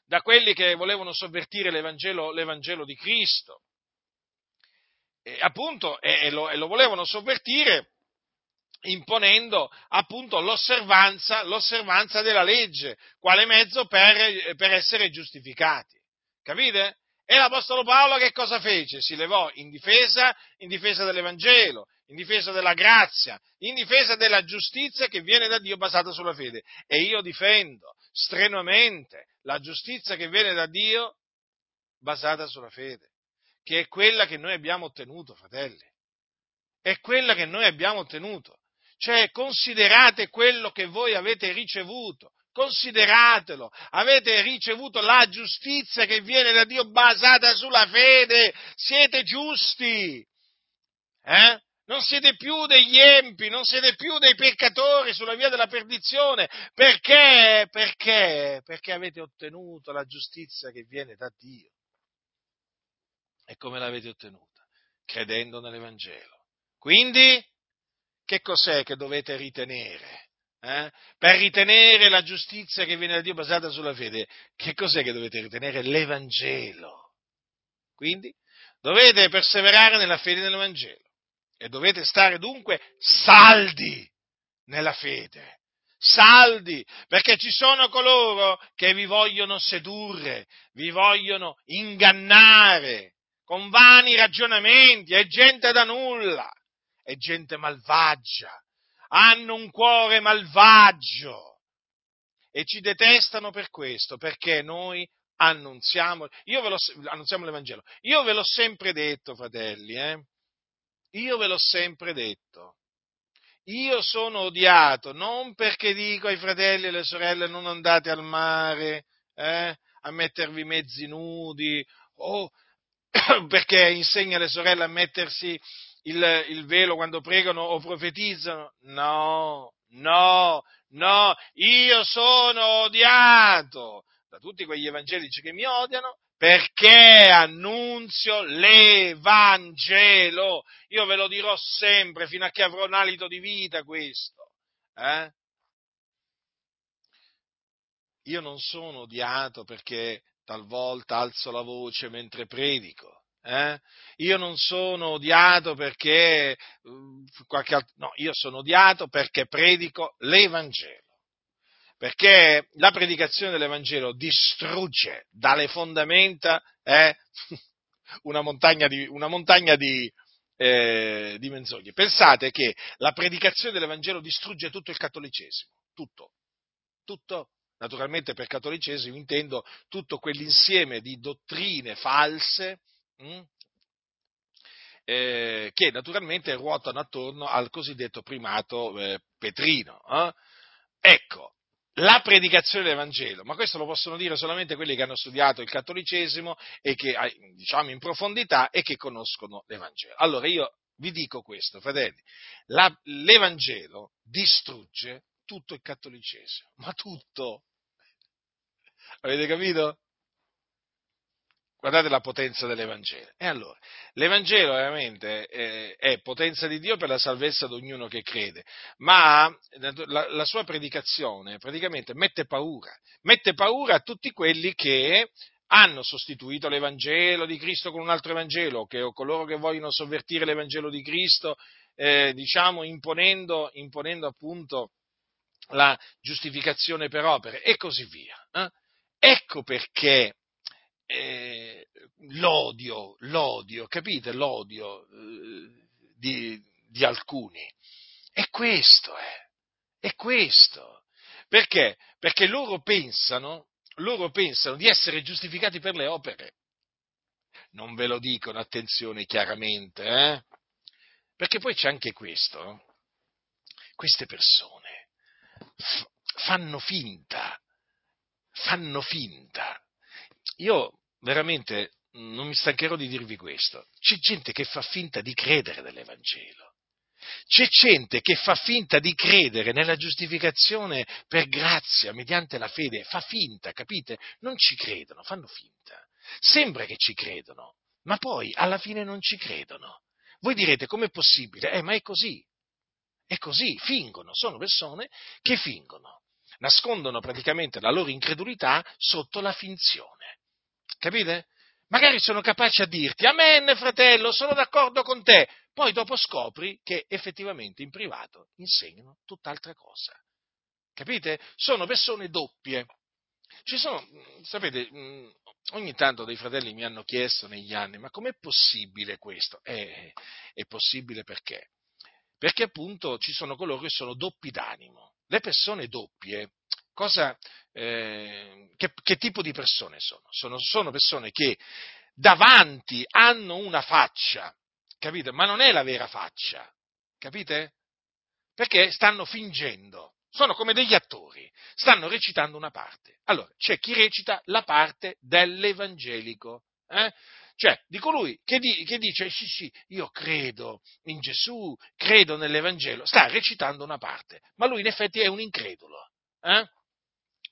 da quelli che volevano sovvertire l'Evangelo, l'Evangelo di Cristo. E appunto, e, lo, e lo volevano sovvertire imponendo appunto l'osservanza, l'osservanza, della legge, quale mezzo per, per essere giustificati. Capite? E l'Apostolo Paolo che cosa fece? Si levò in difesa, in difesa dell'Evangelo, in difesa della grazia, in difesa della giustizia che viene da Dio basata sulla fede. E io difendo strenuamente la giustizia che viene da Dio basata sulla fede, che è quella che noi abbiamo ottenuto, fratelli. È quella che noi abbiamo ottenuto. Cioè, considerate quello che voi avete ricevuto consideratelo, avete ricevuto la giustizia che viene da Dio basata sulla fede, siete giusti, eh? non siete più degli empi, non siete più dei peccatori sulla via della perdizione, perché? Perché? Perché avete ottenuto la giustizia che viene da Dio. E come l'avete ottenuta? Credendo nell'Evangelo. Quindi, che cos'è che dovete ritenere? Eh, per ritenere la giustizia che viene da Dio basata sulla fede, che cos'è che dovete ritenere? L'Evangelo. Quindi dovete perseverare nella fede dell'Evangelo e dovete stare dunque saldi nella fede. Saldi, perché ci sono coloro che vi vogliono sedurre, vi vogliono ingannare con vani ragionamenti, è gente da nulla, è gente malvagia, hanno un cuore malvagio e ci detestano per questo, perché noi annunziamo, annunziamo l'Evangelo. Io ve l'ho sempre detto, fratelli, eh? io ve l'ho sempre detto. Io sono odiato non perché dico ai fratelli e alle sorelle non andate al mare eh, a mettervi mezzi nudi o perché insegna alle sorelle a mettersi il, il velo quando pregano o profetizzano? No, no, no, io sono odiato da tutti quegli evangelici che mi odiano perché annunzio l'Evangelo. Io ve lo dirò sempre fino a che avrò un alito di vita questo. Eh? Io non sono odiato perché talvolta alzo la voce mentre predico. Eh? Io non sono odiato perché uh, qualche altro, no, io sono odiato perché predico l'Evangelo. Perché la predicazione dell'Evangelo distrugge dalle fondamenta eh, una montagna di, una montagna di, eh, di menzogne. Pensate che la predicazione dell'Evangelo distrugge tutto il cattolicesimo, tutto, tutto. Naturalmente per cattolicesimo intendo tutto quell'insieme di dottrine false mh, hm, eh, che naturalmente ruotano attorno al cosiddetto primato eh, petrino. Eh? Ecco, la predicazione dell'Evangelo, ma questo lo possono dire solamente quelli che hanno studiato il cattolicesimo e che, diciamo, in profondità e che conoscono l'Evangelo. Allora io vi dico questo, fratelli, la, l'Evangelo distrugge tutto il cattolicesimo, ma tutto. Avete capito? Guardate la potenza dell'Evangelo. E allora, l'Evangelo veramente è, è, potenza di Dio per la salvezza di ognuno che crede, ma la, la, sua predicazione praticamente mette paura, mette paura a tutti quelli che hanno sostituito l'Evangelo di Cristo con un altro Evangelo, che, o coloro che vogliono sovvertire l'Evangelo di Cristo, eh, diciamo, imponendo, imponendo, appunto la giustificazione per opere e così via. Eh? Ecco perché eh, l'odio, l'odio, capite? L'odio eh, di, di, alcuni. E questo è, è questo. Perché? Perché loro pensano, loro pensano di essere giustificati per le opere. Non ve lo dicono, attenzione, chiaramente, eh? Perché poi c'è anche questo. Queste persone f- fanno finta, fanno finta. Io veramente non mi stancherò di dirvi questo. C'è gente che fa finta di credere nell'Evangelo. C'è gente che fa finta di credere nella giustificazione per grazia, mediante la fede, fa finta, capite? Non ci credono, fanno finta. Sembra che ci credono, ma poi alla fine non ci credono. Voi direte com'è possibile? Eh, ma è così. È così, fingono, sono persone che fingono, nascondono praticamente la loro incredulità sotto la finzione. Capite? Magari sono capaci a dirti, amen fratello, sono d'accordo con te, poi dopo scopri che effettivamente in privato insegnano tutt'altra cosa. Capite? Sono persone doppie. Ci sono, sapete, ogni tanto dei fratelli mi hanno chiesto negli anni, ma com'è possibile questo? Eh, è possibile perché? Perché appunto ci sono coloro che sono doppi d'animo. Le persone doppie cosa, eh, che, che, tipo di persone sono? sono? Sono persone che davanti hanno una faccia, capite? Ma non è la vera faccia, capite? Perché stanno fingendo, sono come degli attori, stanno recitando una parte. Allora, c'è chi recita la parte dell'evangelico, eh? cioè di colui che, di, che, dice sì sì, io credo in Gesù, credo nell'Evangelo, sta recitando una parte, ma lui in effetti è un incredulo. Eh?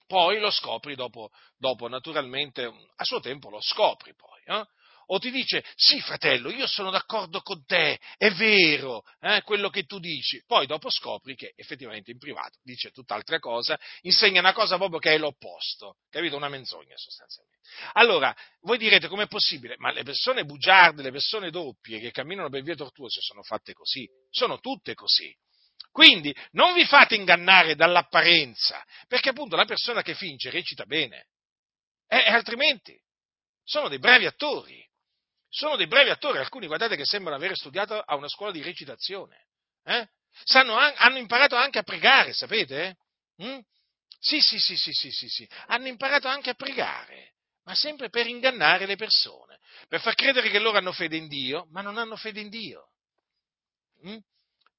Poi lo scopri dopo, dopo, naturalmente, a suo tempo lo scopri poi. Eh? O ti dice, sì fratello, io sono d'accordo con te, è vero eh, quello che tu dici. Poi dopo scopri che effettivamente in privato dice tutt'altra cosa, insegna una cosa proprio che è l'opposto, capito? Una menzogna sostanzialmente. Allora, voi direte com'è possibile? Ma le persone bugiarde, le persone doppie che camminano per vie tortuose sono fatte così, sono tutte così. Quindi non vi fate ingannare dall'apparenza, perché appunto la persona che finge recita bene, e, altrimenti sono dei bravi attori, sono dei bravi attori, alcuni guardate che sembrano aver studiato a una scuola di recitazione, eh? Sanno, hanno imparato anche a pregare, sapete? Mm? Sì, sì, sì, sì, sì, sì, sì, hanno imparato anche a pregare, ma sempre per ingannare le persone, per far credere che loro hanno fede in Dio, ma non hanno fede in Dio. Mm?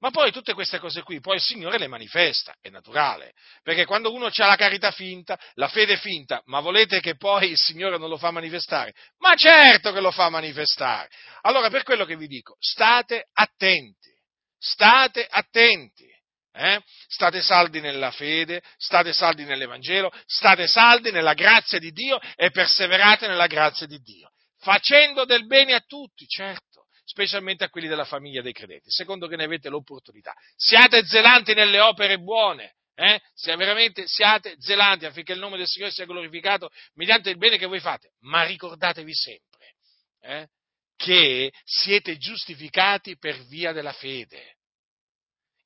Ma poi tutte queste cose qui, poi il Signore le manifesta, è naturale, perché quando uno ha la carità finta, la fede finta, ma volete che poi il Signore non lo fa manifestare? Ma certo che lo fa manifestare. Allora per quello che vi dico, state attenti, state attenti. Eh? State saldi nella fede, state saldi nell'Evangelo, state saldi nella grazia di Dio e perseverate nella grazia di Dio, facendo del bene a tutti, certo specialmente a quelli della famiglia dei credenti, secondo che ne avete l'opportunità. Siate zelanti nelle opere buone, eh, sia veramente, siate zelanti affinché il nome del Signore sia glorificato mediante il bene che voi fate. Ma ricordatevi sempre eh, che siete giustificati per via della fede.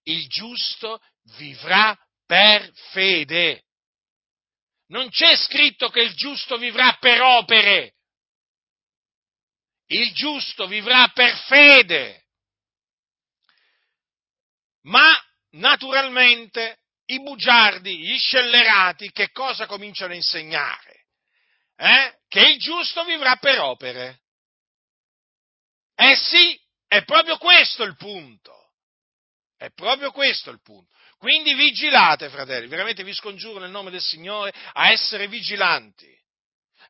Il giusto vivrà per fede. Non c'è scritto che il giusto vivrà per opere. Il giusto vivrà per fede. Ma naturalmente i bugiardi, gli scellerati, che cosa cominciano a insegnare? Eh? Che il giusto vivrà per opere. Eh sì, è proprio questo il punto. È proprio questo il punto. Quindi vigilate, fratelli, veramente vi scongiuro nel nome del Signore a essere vigilanti,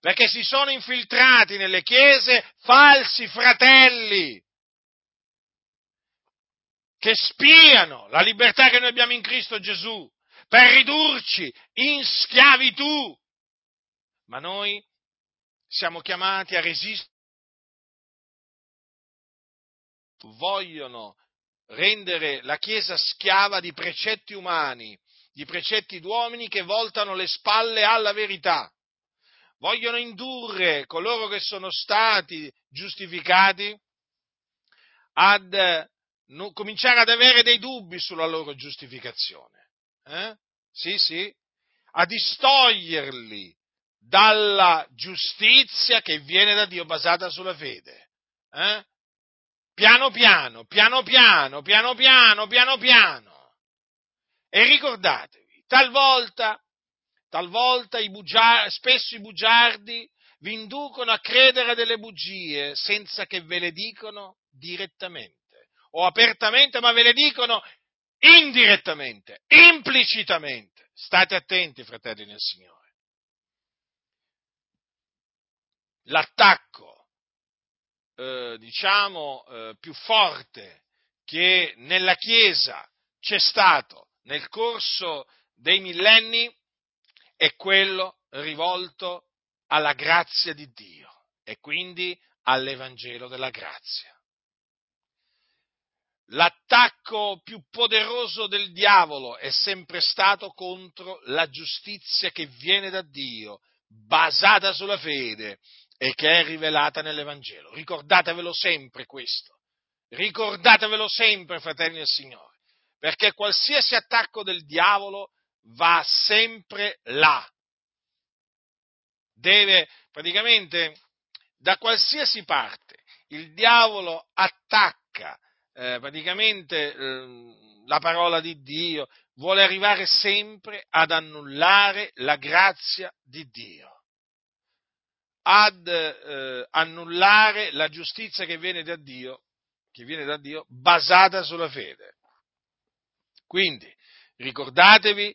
perché si sono infiltrati nelle chiese falsi fratelli che spiano la libertà che noi abbiamo in Cristo Gesù per ridurci in schiavitù. Ma noi siamo chiamati a resistere. Vogliono rendere la Chiesa schiava di precetti umani, di precetti d'uomini che voltano le spalle alla verità. Vogliono indurre coloro che sono stati giustificati ad non, cominciare ad avere dei dubbi sulla loro giustificazione. Eh? Sì, sì, a distoglierli dalla giustizia che viene da Dio basata sulla fede. Eh? Piano piano, piano piano, piano piano, piano piano. E ricordatevi, talvolta, talvolta i bugiardi, spesso i bugiardi vi inducono a credere delle bugie senza che ve le dicono direttamente o apertamente, ma ve le dicono indirettamente, implicitamente. State attenti, fratelli nel Signore. L'attacco, eh, diciamo, eh, più forte che nella Chiesa c'è stato nel corso dei millenni è quello rivolto alla grazia di Dio e quindi all'Evangelo della grazia l'attacco più poderoso del diavolo è sempre stato contro la giustizia che viene da Dio, basata sulla fede e che è rivelata nell'Evangelo. Ricordatevelo sempre questo. Ricordatevelo sempre, fratelli del Signore, perché qualsiasi attacco del diavolo va sempre là. Deve praticamente da qualsiasi parte il diavolo attacca eh, praticamente eh, la parola di Dio, vuole arrivare sempre ad annullare la grazia di Dio, ad eh, annullare la giustizia che viene da Dio, che viene da Dio basata sulla fede. Quindi ricordatevi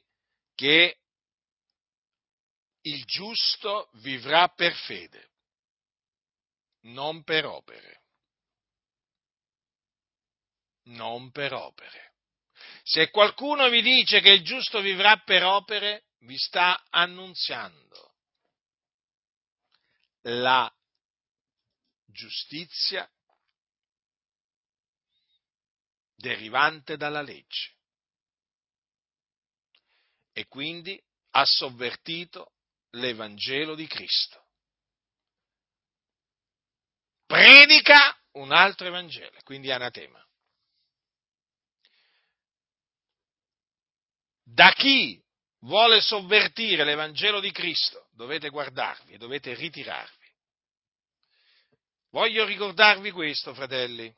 che il giusto vivrà per fede, non per opere non per opere. Se qualcuno vi dice che il giusto vivrà per opere, vi sta annunziando la giustizia derivante dalla legge e quindi ha sovvertito l'Evangelo di Cristo. Predica un altro Evangelo, quindi anatema. da chi vuole sovvertire l'Evangelo di Cristo, dovete guardarvi e dovete ritirarvi. Voglio ricordarvi questo, fratelli.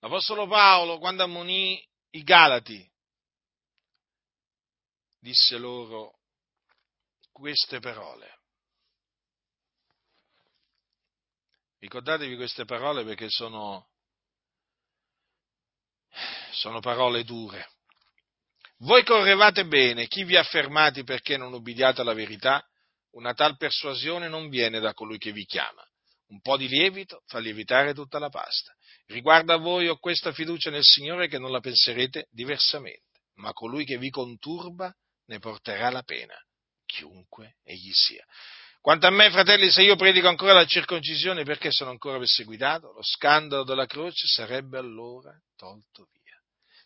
L'Apostolo Paolo, quando ammonì i Galati, disse loro queste parole. Ricordatevi queste parole perché sono, sono parole dure. Voi correvate bene, chi vi ha fermati perché non ubbidiate alla verità? Una tal persuasione non viene da colui che vi chiama. Un po' di lievito fa lievitare tutta la pasta. Riguardo a voi ho questa fiducia nel Signore che non la penserete diversamente, ma colui che vi conturba ne porterà la pena, chiunque egli sia. Quanto a me, fratelli, se io predico ancora la circoncisione perché sono ancora perseguitato, lo scandalo della croce sarebbe allora tolto via.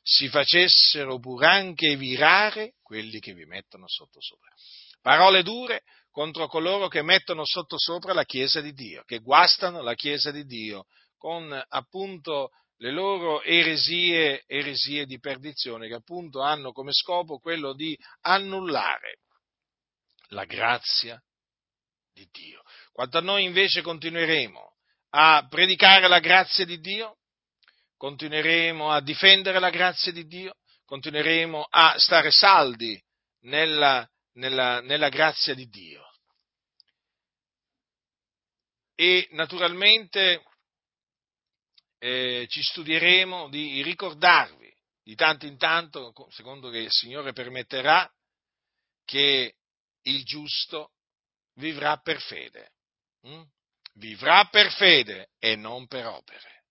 si facessero pur anche virare quelli che vi mettono sotto sopra. Parole dure contro coloro che mettono sotto sopra la Chiesa di Dio, che guastano la Chiesa di Dio con appunto le loro eresie, eresie di perdizione, che appunto hanno come scopo quello di annullare la grazia di Dio. Quanto a noi invece continueremo a predicare la grazia di Dio, continueremo a difendere la grazia di Dio, continueremo a stare saldi nella, nella, nella grazia di Dio. E naturalmente eh, ci studieremo di ricordarvi di tanto in tanto, secondo che il Signore permetterà, che il giusto vivrà per fede. Hm? Vivrà per fede e non per opere.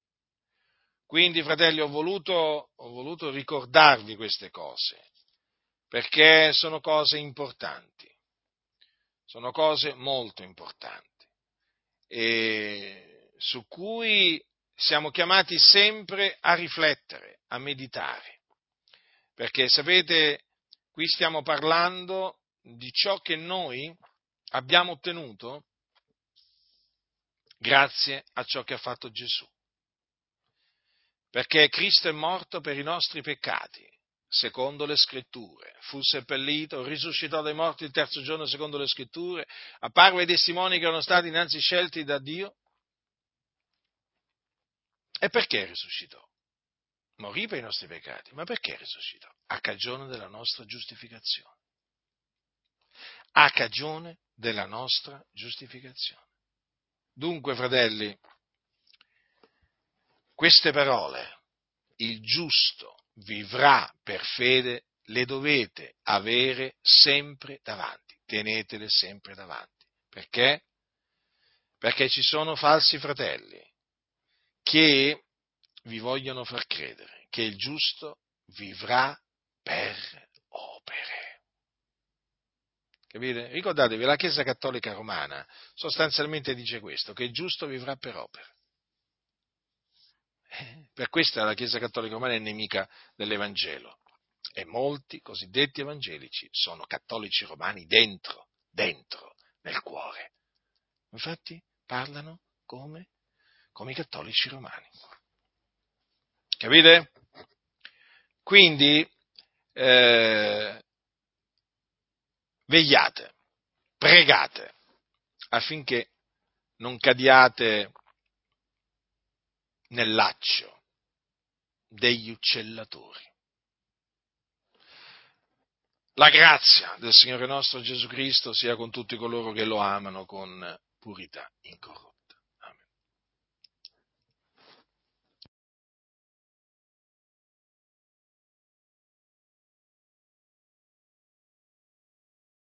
Quindi, fratelli, ho voluto, ho voluto ricordarvi queste cose, perché sono cose importanti, sono cose molto importanti, e su cui siamo chiamati sempre a riflettere, a meditare, perché sapete, qui stiamo parlando di ciò che noi abbiamo ottenuto grazie a ciò che ha fatto Gesù. Perché Cristo è morto per i nostri peccati, secondo le scritture, fu seppellito, risuscitò dai morti il terzo giorno secondo le scritture, apparve ai testimoni che erano stati innanzi scelti da Dio e perché risuscitò? Morì per i nostri peccati, ma perché risuscitò? A cagione della nostra giustificazione. A cagione della nostra giustificazione. Dunque, fratelli, queste parole, il giusto vivrà per fede, le dovete avere sempre davanti, tenetele sempre davanti. Perché? Perché ci sono falsi fratelli che vi vogliono far credere che il giusto vivrà per opere. Capite? Ricordatevi, la Chiesa Cattolica Romana sostanzialmente dice questo, che il giusto vivrà per opere. Eh, per questo la Chiesa Cattolica Romana è nemica dell'Evangelo. E molti cosiddetti evangelici sono cattolici romani dentro, dentro, nel cuore. Infatti parlano come come i cattolici romani. Capite? Quindi eh, vegliate, pregate affinché non cadiate nel laccio degli uccellatori. La grazia del Signore nostro Gesù Cristo sia con tutti coloro che lo amano con purità incorrotta.